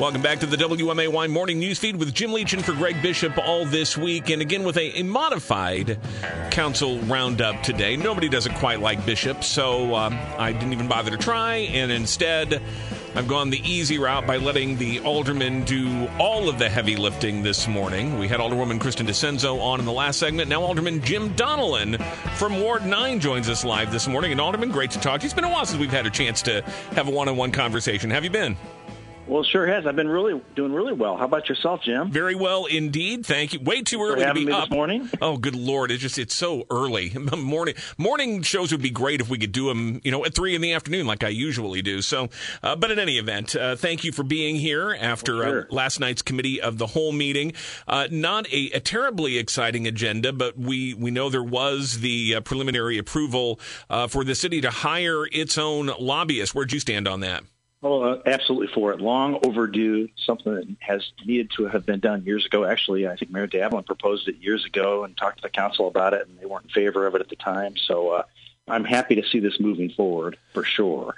Welcome back to the WMAY morning newsfeed with Jim Leachin for Greg Bishop all this week. And again, with a, a modified council roundup today. Nobody does it quite like Bishop, so um, I didn't even bother to try. And instead, I've gone the easy route by letting the aldermen do all of the heavy lifting this morning. We had Alderwoman Kristen DiCenso on in the last segment. Now, Alderman Jim Donelan from Ward 9 joins us live this morning. And, Alderman, great to talk. It's been a while since we've had a chance to have a one on one conversation. Have you been? Well, it sure has. I've been really doing really well. How about yourself, Jim? Very well indeed. Thank you. Way too early to be up. This morning? Oh, good lord! It's just it's so early. morning morning shows would be great if we could do them, you know, at three in the afternoon like I usually do. So, uh, but in any event, uh, thank you for being here after well, sure. uh, last night's committee of the whole meeting. Uh, not a, a, terribly exciting agenda, but we we know there was the uh, preliminary approval uh, for the city to hire its own lobbyist. Where'd you stand on that? Oh, uh, absolutely for it. Long overdue, something that has needed to have been done years ago. Actually, I think Mayor Davlin proposed it years ago and talked to the council about it, and they weren't in favor of it at the time. So uh, I'm happy to see this moving forward for sure.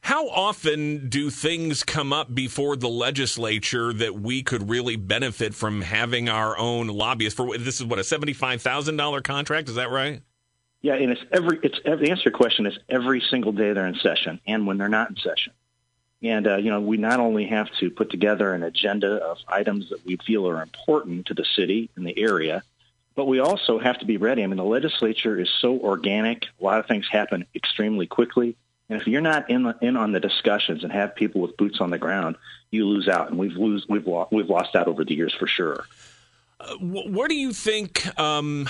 How often do things come up before the legislature that we could really benefit from having our own lobbyists? For this is what a seventy-five thousand dollar contract. Is that right? Yeah, and it's every. It's every, the answer to your question is every single day they're in session, and when they're not in session. And, uh, you know, we not only have to put together an agenda of items that we feel are important to the city and the area, but we also have to be ready. I mean, the legislature is so organic. A lot of things happen extremely quickly. And if you're not in, in on the discussions and have people with boots on the ground, you lose out. And we've, lose, we've, lost, we've lost out over the years for sure. Uh, where do you think um,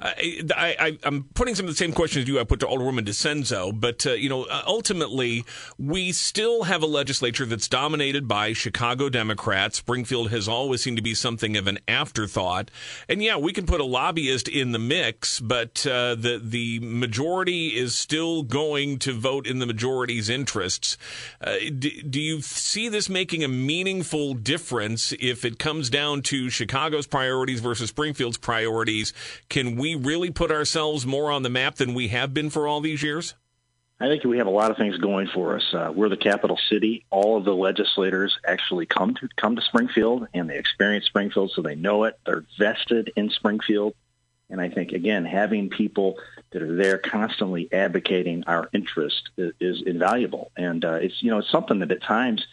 I, am putting some of the same questions you I put to Alderwoman DiCenso, but uh, you know, uh, ultimately, we still have a legislature that's dominated by Chicago Democrats. Springfield has always seemed to be something of an afterthought, and yeah, we can put a lobbyist in the mix, but uh, the the majority is still going to vote in the majority's interests. Uh, do, do you see this making a meaningful difference if it comes down to Chicago's priorities versus Springfield's priorities? Can we we really put ourselves more on the map than we have been for all these years? I think we have a lot of things going for us. Uh, we're the capital city. All of the legislators actually come to come to Springfield, and they experience Springfield, so they know it. They're vested in Springfield, and I think again, having people that are there constantly advocating our interest is, is invaluable. And uh, it's you know it's something that at times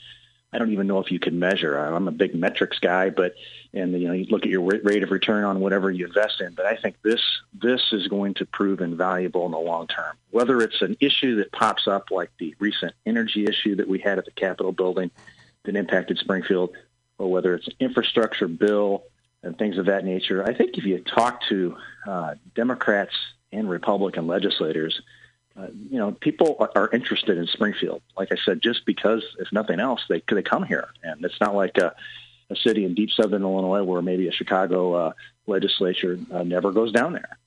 I don't even know if you can measure. I'm a big metrics guy, but and you know you look at your rate of return on whatever you invest in. But I think this this is going to prove invaluable in the long term. Whether it's an issue that pops up like the recent energy issue that we had at the Capitol building that impacted Springfield, or whether it's an infrastructure bill and things of that nature. I think if you talk to uh, Democrats and Republican legislators, uh, you know, people are interested in Springfield. Like I said, just because, if nothing else, they they come here, and it's not like a, a city in deep southern Illinois where maybe a Chicago uh, legislature uh, never goes down there.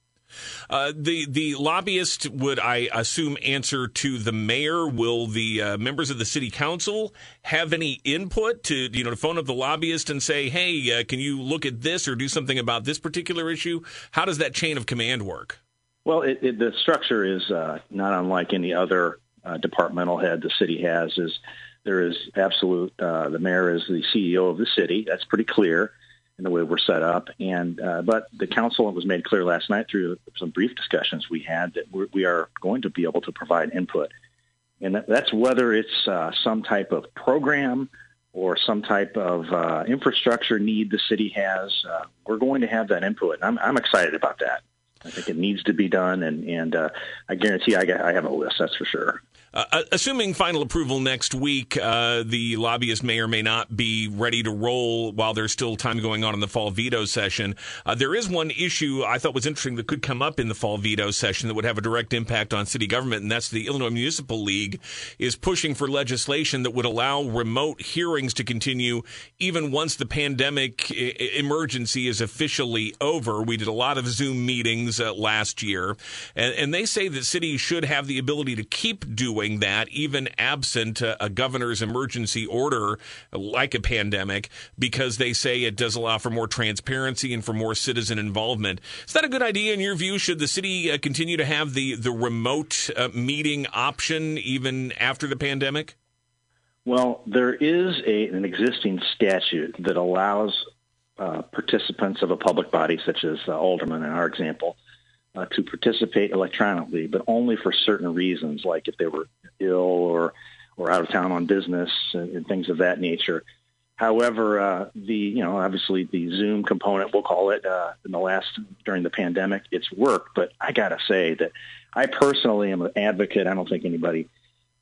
Uh, the the lobbyist would, I assume, answer to the mayor. Will the uh, members of the city council have any input to you know to phone up the lobbyist and say, "Hey, uh, can you look at this or do something about this particular issue?" How does that chain of command work? Well, it, it, the structure is uh, not unlike any other uh, departmental head the city has. Is there is absolute uh, the mayor is the CEO of the city. That's pretty clear in the way we're set up. And uh, but the council it was made clear last night through some brief discussions we had that we're, we are going to be able to provide input, and that, that's whether it's uh, some type of program or some type of uh, infrastructure need the city has. Uh, we're going to have that input. and I'm, I'm excited about that. I think it needs to be done, and and uh, I guarantee I, I have a list. That's for sure. Uh, uh, assuming final approval next week, uh, the lobbyist may or may not be ready to roll while there's still time going on in the fall veto session. Uh, there is one issue I thought was interesting that could come up in the fall veto session that would have a direct impact on city government, and that's the Illinois Municipal League is pushing for legislation that would allow remote hearings to continue even once the pandemic I- emergency is officially over. We did a lot of Zoom meetings uh, last year, and, and they say that cities should have the ability to keep doing that, even absent a, a governor's emergency order like a pandemic, because they say it does allow for more transparency and for more citizen involvement. Is that a good idea in your view? Should the city uh, continue to have the, the remote uh, meeting option even after the pandemic? Well, there is a, an existing statute that allows uh, participants of a public body, such as uh, aldermen in our example, uh, to participate electronically, but only for certain reasons, like if they were ill or or out of town on business and, and things of that nature. However, uh, the you know obviously the Zoom component, we'll call it, uh, in the last during the pandemic, it's worked. But I gotta say that I personally am an advocate. I don't think anybody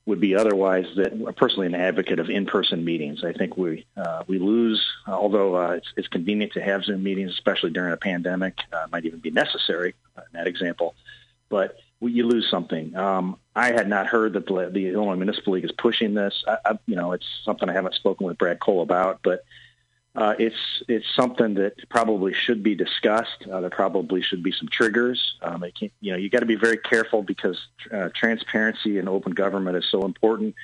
would be otherwise. That personally an advocate of in-person meetings. I think we uh, we lose, although uh, it's, it's convenient to have Zoom meetings, especially during a pandemic. Uh, might even be necessary in that example, but you lose something. Um, I had not heard that the, the Illinois Municipal League is pushing this. I, I, you know, it's something I haven't spoken with Brad Cole about, but uh, it's it's something that probably should be discussed. Uh, there probably should be some triggers. Um, you know, you got to be very careful because uh, transparency and open government is so important.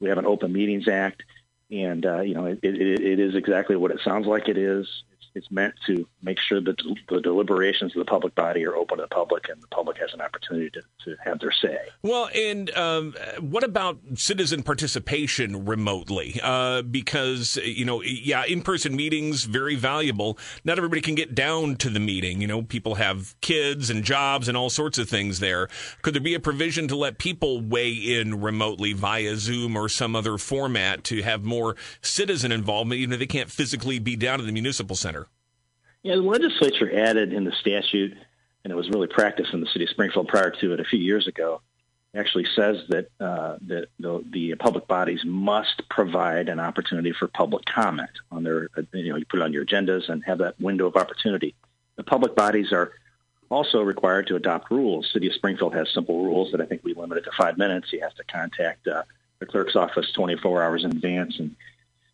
We have an Open Meetings Act, and uh, you know, it, it, it is exactly what it sounds like it is it's meant to make sure that the deliberations of the public body are open to the public and the public has an opportunity to, to have their say. Well, and um, what about citizen participation remotely? Uh, because, you know, yeah, in person meetings, very valuable. Not everybody can get down to the meeting. You know, people have kids and jobs and all sorts of things there. Could there be a provision to let people weigh in remotely via Zoom or some other format to have more citizen involvement, even if they can't physically be down at the municipal center? Yeah, the legislature added in the statute, and it was really practiced in the city of Springfield prior to it a few years ago, actually says that uh, that the, the, public bodies must provide an opportunity for public comment on their, uh, you know, you put it on your agendas and have that window of opportunity. The public bodies are also required to adopt rules. City of Springfield has simple rules that I think we limit it to five minutes. You have to contact uh, the clerk's office 24 hours in advance and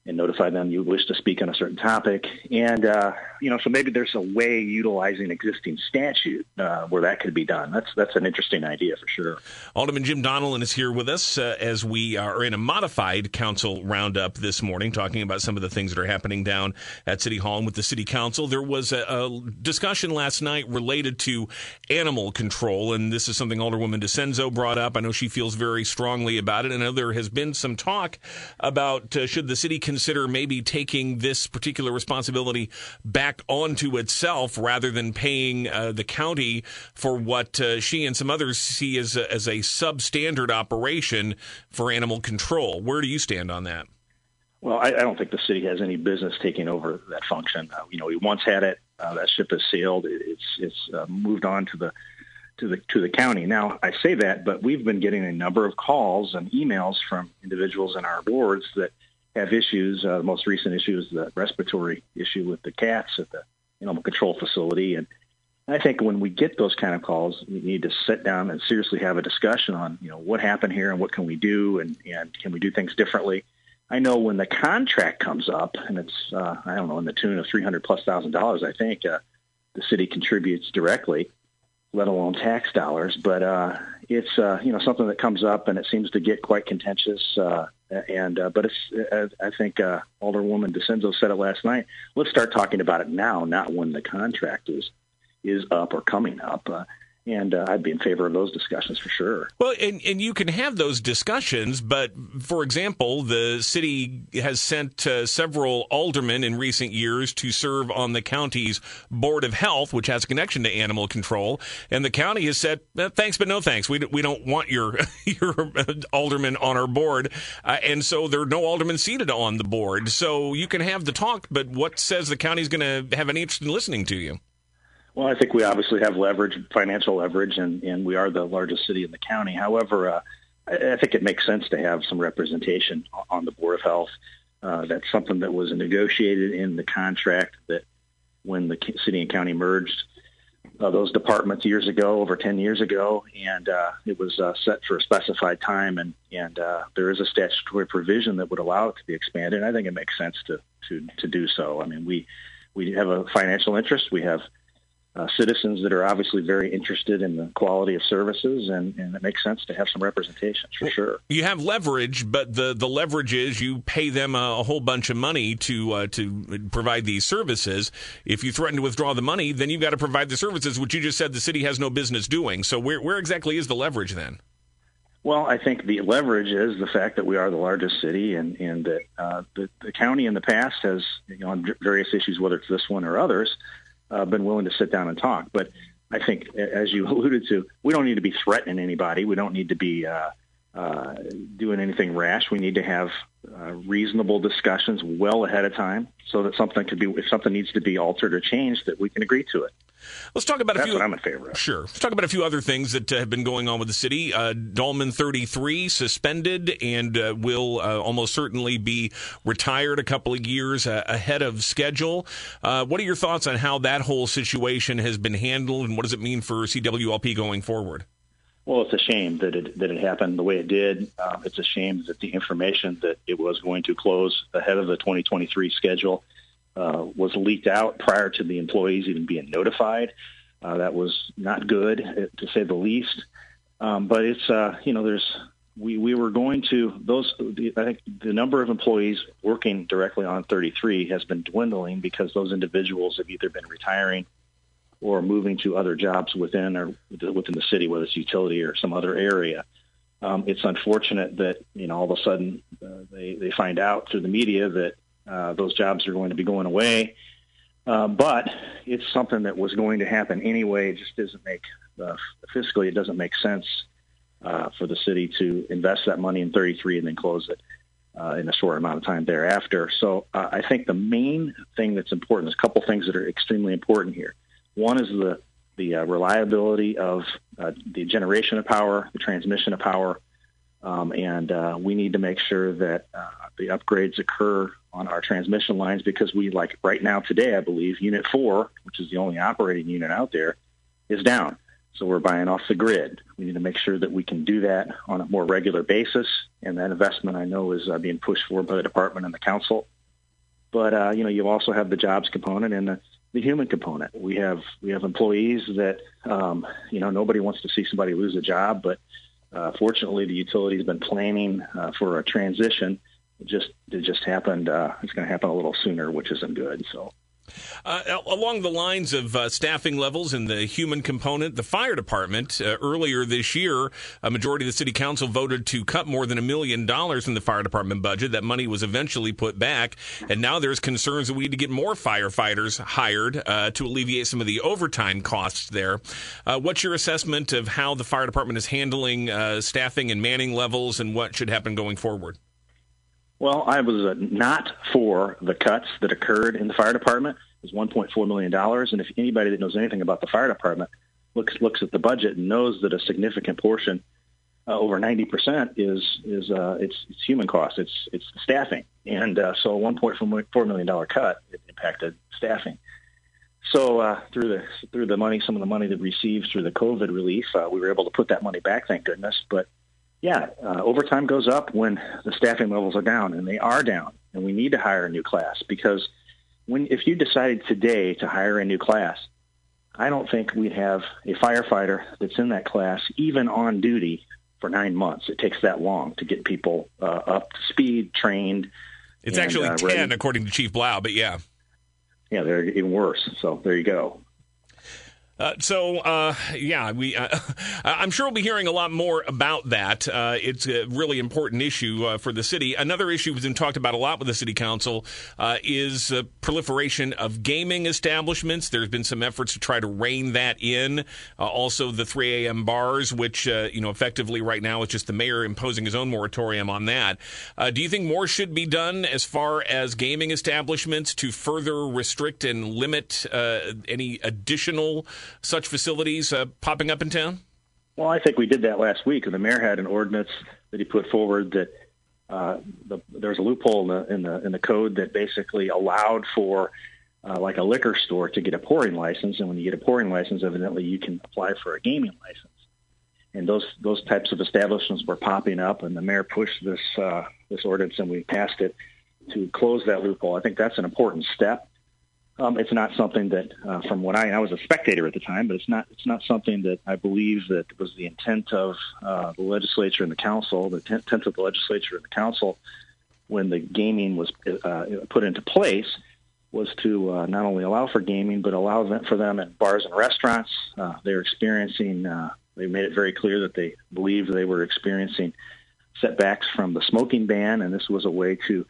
and notify them you wish to speak on a certain topic. And, uh, you know, so maybe there's a way utilizing existing statute uh, where that could be done. That's that's an interesting idea for sure. Alderman Jim Donelan is here with us uh, as we are in a modified council roundup this morning, talking about some of the things that are happening down at City Hall and with the City Council. There was a, a discussion last night related to animal control, and this is something Alderwoman DiCenso brought up. I know she feels very strongly about it. Know there has been some talk about uh, should the city consider maybe taking this particular responsibility back onto itself rather than paying uh, the county for what uh, she and some others see as a, as a substandard operation for animal control. Where do you stand on that? Well, I, I don't think the city has any business taking over that function. Uh, you know, we once had it. Uh, that ship has sailed. It's it's uh, moved on to the to the to the county. Now, I say that, but we've been getting a number of calls and emails from individuals in our boards that have issues. Uh, the most recent issue is the respiratory issue with the cats at the animal control facility. And I think when we get those kind of calls, we need to sit down and seriously have a discussion on, you know, what happened here and what can we do and, and can we do things differently. I know when the contract comes up, and it's uh, I don't know in the tune of three hundred plus thousand dollars, I think uh, the city contributes directly, let alone tax dollars. But uh, it's uh, you know something that comes up, and it seems to get quite contentious. Uh, and uh, but it's uh, I think uh, Alderwoman DiCenso said it last night. Let's start talking about it now, not when the contract is is up or coming up. Uh, and uh, I'd be in favor of those discussions for sure. Well, and, and you can have those discussions, but for example, the city has sent uh, several aldermen in recent years to serve on the county's board of health, which has a connection to animal control, and the county has said eh, thanks, but no thanks. We we don't want your your alderman on our board, uh, and so there are no aldermen seated on the board. So you can have the talk, but what says the county's going to have any interest in listening to you? Well, I think we obviously have leverage, financial leverage, and, and we are the largest city in the county. However, uh, I, think it makes sense to have some representation on the Board of Health. Uh, that's something that was negotiated in the contract that when the city and county merged uh, those departments years ago, over 10 years ago, and uh, it was uh, set for a specified time. And, and uh, there is a statutory provision that would allow it to be expanded. I think it makes sense to, to, to do so. I mean, we, we have a financial interest. We have uh, citizens that are obviously very interested in the quality of services, and, and it makes sense to have some representation for sure. You have leverage, but the, the leverage is you pay them a, a whole bunch of money to uh, to provide these services. If you threaten to withdraw the money, then you've got to provide the services, which you just said the city has no business doing. So where where exactly is the leverage then? Well, I think the leverage is the fact that we are the largest city, and and that uh, the, the county in the past has, you know, on various issues, whether it's this one or others, uh, been willing to sit down and talk. But I think, as you alluded to, we don't need to be threatening anybody. We don't need to be uh, uh, doing anything rash. We need to have uh, reasonable discussions well ahead of time, so that something could be, if something needs to be altered or changed, that we can agree to it. Let's talk about That's a few. I'm in favor of. Sure. Let's talk about a few other things that uh, have been going on with the city. Uh, Dallman 33 suspended and uh, will uh, almost certainly be retired a couple of years uh, ahead of schedule. Uh, what are your thoughts on how that whole situation has been handled, and what does it mean for CWLP going forward? Well, it's a shame that it that it happened the way it did. Um, it's a shame that the information that it was going to close ahead of the 2023 schedule uh, was leaked out prior to the employees even being notified. Uh, that was not good, uh, to say the least. Um, but it's uh, you know there's we we were going to those. I think the number of employees working directly on 33 has been dwindling because those individuals have either been retiring or moving to other jobs within or within the city, whether it's utility or some other area. Um, it's unfortunate that you know all of a sudden uh, they they find out through the media that uh, those jobs are going to be going away. Uh, but it's something that was going to happen anyway. It just doesn't make uh, fiscally it doesn't make sense uh, for the city to invest that money in 33 and then close it uh, in a short amount of time thereafter. So uh, I think the main thing that's important. There's a couple things that are extremely important here. One is the the uh, reliability of uh, the generation of power, the transmission of power, um, and uh, we need to make sure that uh, the upgrades occur on our transmission lines because we, like right now today, I believe, Unit 4, which is the only operating unit out there, is down. So we're buying off the grid. We need to make sure that we can do that on a more regular basis, and that investment I know is uh, being pushed for by the department and the council. But uh, you know, you also have the jobs component and the the human component. We have we have employees that um, you know nobody wants to see somebody lose a job, but uh, fortunately the utility has been planning uh, for a transition. It just it just happened. Uh, it's going to happen a little sooner, which isn't good. So. Uh, along the lines of uh, staffing levels and the human component, the fire department uh, earlier this year, a majority of the city council voted to cut more than a million dollars in the fire department budget. That money was eventually put back, and now there's concerns that we need to get more firefighters hired uh, to alleviate some of the overtime costs there. Uh, what's your assessment of how the fire department is handling uh, staffing and manning levels, and what should happen going forward? Well, I was uh, not for the cuts that occurred in the fire department. It was $1.4 million. And if anybody that knows anything about the fire department looks looks at the budget and knows that a significant portion, uh, over 90%, is is uh, it's, it's human costs. It's it's staffing. And uh, so a $1.4 million cut it impacted staffing. So uh, through the through the money, some of the money that we received through the COVID relief, uh, we were able to put that money back, thank goodness. But yeah, uh, overtime goes up when the staffing levels are down, and they are down, and we need to hire a new class because when if you decided today to hire a new class, I don't think we'd have a firefighter that's in that class even on duty for nine months. It takes that long to get people uh, up to speed, trained. It's and, actually uh, ten, ready. according to Chief Blau, but yeah, yeah, they're even worse. So there you go. Uh, so uh, yeah, we uh, I'm sure we'll be hearing a lot more about that. Uh, it's a really important issue uh, for the city. Another issue that's been talked about a lot with the city council uh, is proliferation of gaming establishments. There's been some efforts to try to rein that in. also, the 3 a.m. bars, which you know effectively right now it's just the mayor imposing his own moratorium on that. do you think more should be done as far as gaming establishments to further restrict and limit any additional such facilities uh, popping up in town? Well, I think we did that last week, and the mayor had an ordinance that he put forward that uh, the, there was a loophole in the, in the in the code that basically allowed for uh, like a liquor store to get a pouring license, and when you get a pouring license, evidently you can apply for a gaming license. And those those types of establishments were popping up, and the mayor pushed this uh, this ordinance, and we passed it to close that loophole. I think that's an important step. Um, it's not something that, uh, from what I, I was a spectator at the time, but it's not, it's not something that I believe that was the intent of uh, the legislature and the council, the intent of the legislature and the council when the gaming was uh, put into place was to uh, not only allow for gaming, but allow them, for them in bars and restaurants. Uh, they're experiencing uh, they made it very clear that they believed they were experiencing setbacks from the smoking ban, and this was a way to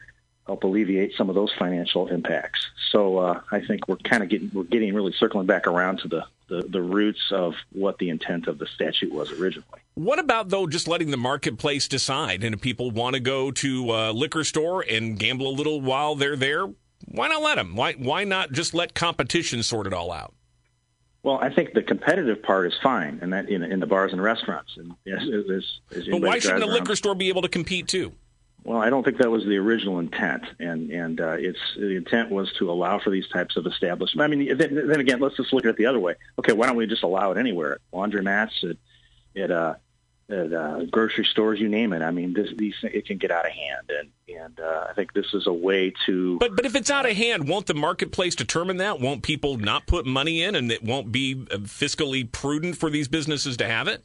help alleviate some of those financial impacts. So uh, I think we're kind of getting we're getting really circling back around to the, the, the roots of what the intent of the statute was originally. What about though just letting the marketplace decide? And if people want to go to a liquor store and gamble a little while they're there, why not let them? Why why not just let competition sort it all out? Well, I think the competitive part is fine, and that in, in the bars and restaurants. And as, as, as but why shouldn't a liquor store be able to compete too? Well, I don't think that was the original intent, and and uh, it's the intent was to allow for these types of establishments. I mean, then, then again, let's just look at it the other way. Okay, why don't we just allow it anywhere? Laundromats, at, at uh, at uh, grocery stores, you name it. I mean, this, these it can get out of hand, and and uh, I think this is a way to. But but if it's out of hand, won't the marketplace determine that? Won't people not put money in, and it won't be uh, fiscally prudent for these businesses to have it?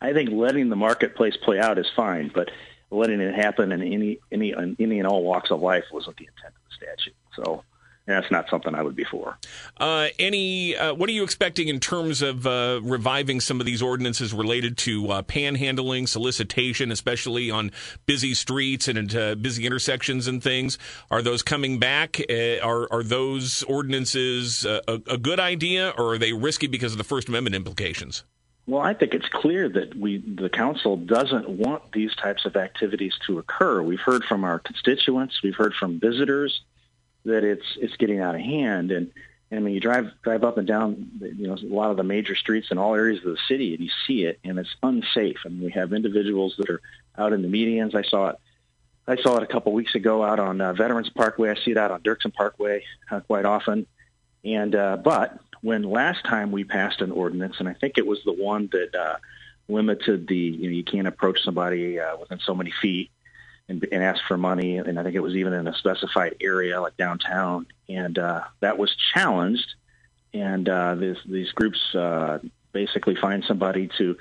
I think letting the marketplace play out is fine, but letting it happen in any any any and all walks of life wasn't the intent of the statute. So that's not something I would be for. Uh, any, uh, what are you expecting in terms of uh, reviving some of these ordinances related to uh, panhandling, solicitation, especially on busy streets and uh, busy intersections and things? Are those coming back? Uh, are are those ordinances a, a good idea, or are they risky because of the First Amendment implications? Well, I think it's clear that we, the council doesn't want these types of activities to occur. We've heard from our constituents, we've heard from visitors that it's it's getting out of hand. And, and I mean, you drive drive up and down, you know, a lot of the major streets in all areas of the city, and you see it, and it's unsafe. And we have individuals that are out in the medians. I saw it. I saw it a couple weeks ago out on uh, Veterans Parkway. I see it out on Dirksen Parkway uh, quite often. And uh, but when last time we passed an ordinance, and I think it was the one that uh, limited the you know you can't approach somebody uh, within so many feet and, and ask for money, and I think it was even in a specified area like downtown, and uh, that was challenged, and uh, this, these groups uh, basically find somebody to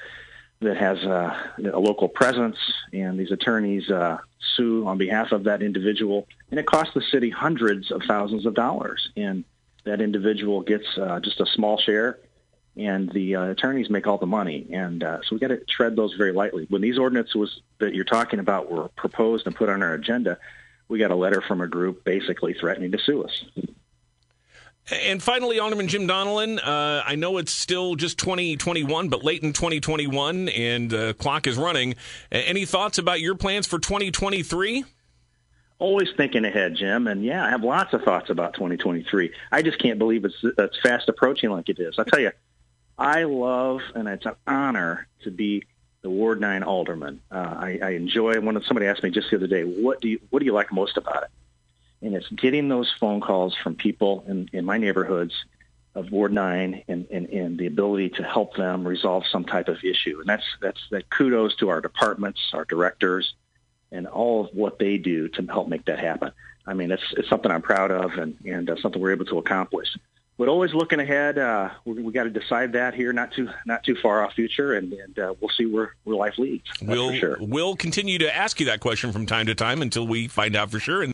that has uh, a local presence, and these attorneys uh, sue on behalf of that individual, and it costs the city hundreds of thousands of dollars, and that individual gets uh, just a small share, and the uh, attorneys make all the money. And uh, so we got to tread those very lightly. When these ordinances that you're talking about were proposed and put on our agenda, we got a letter from a group basically threatening to sue us. And finally, Alderman Jim Donelan, uh, I know it's still just 2021, but late in 2021, and uh, clock is running. Any thoughts about your plans for 2023? Always thinking ahead, Jim. And yeah, I have lots of thoughts about 2023. I just can't believe it's it's fast approaching like it is. I tell you, I love and it's an honor to be the Ward Nine alderman. Uh, I, I enjoy. When somebody asked me just the other day, what do you what do you like most about it? And it's getting those phone calls from people in, in my neighborhoods of Ward Nine and, and, and the ability to help them resolve some type of issue. And that's that's that kudos to our departments, our directors, and all of what they do to help make that happen. I mean, it's, it's something I'm proud of and, and uh, something we're able to accomplish. But always looking ahead, uh, we, we got to decide that here, not too not too far off future, and, and uh, we'll see where, where life leads. we'll sure. we'll continue to ask you that question from time to time until we find out for sure. And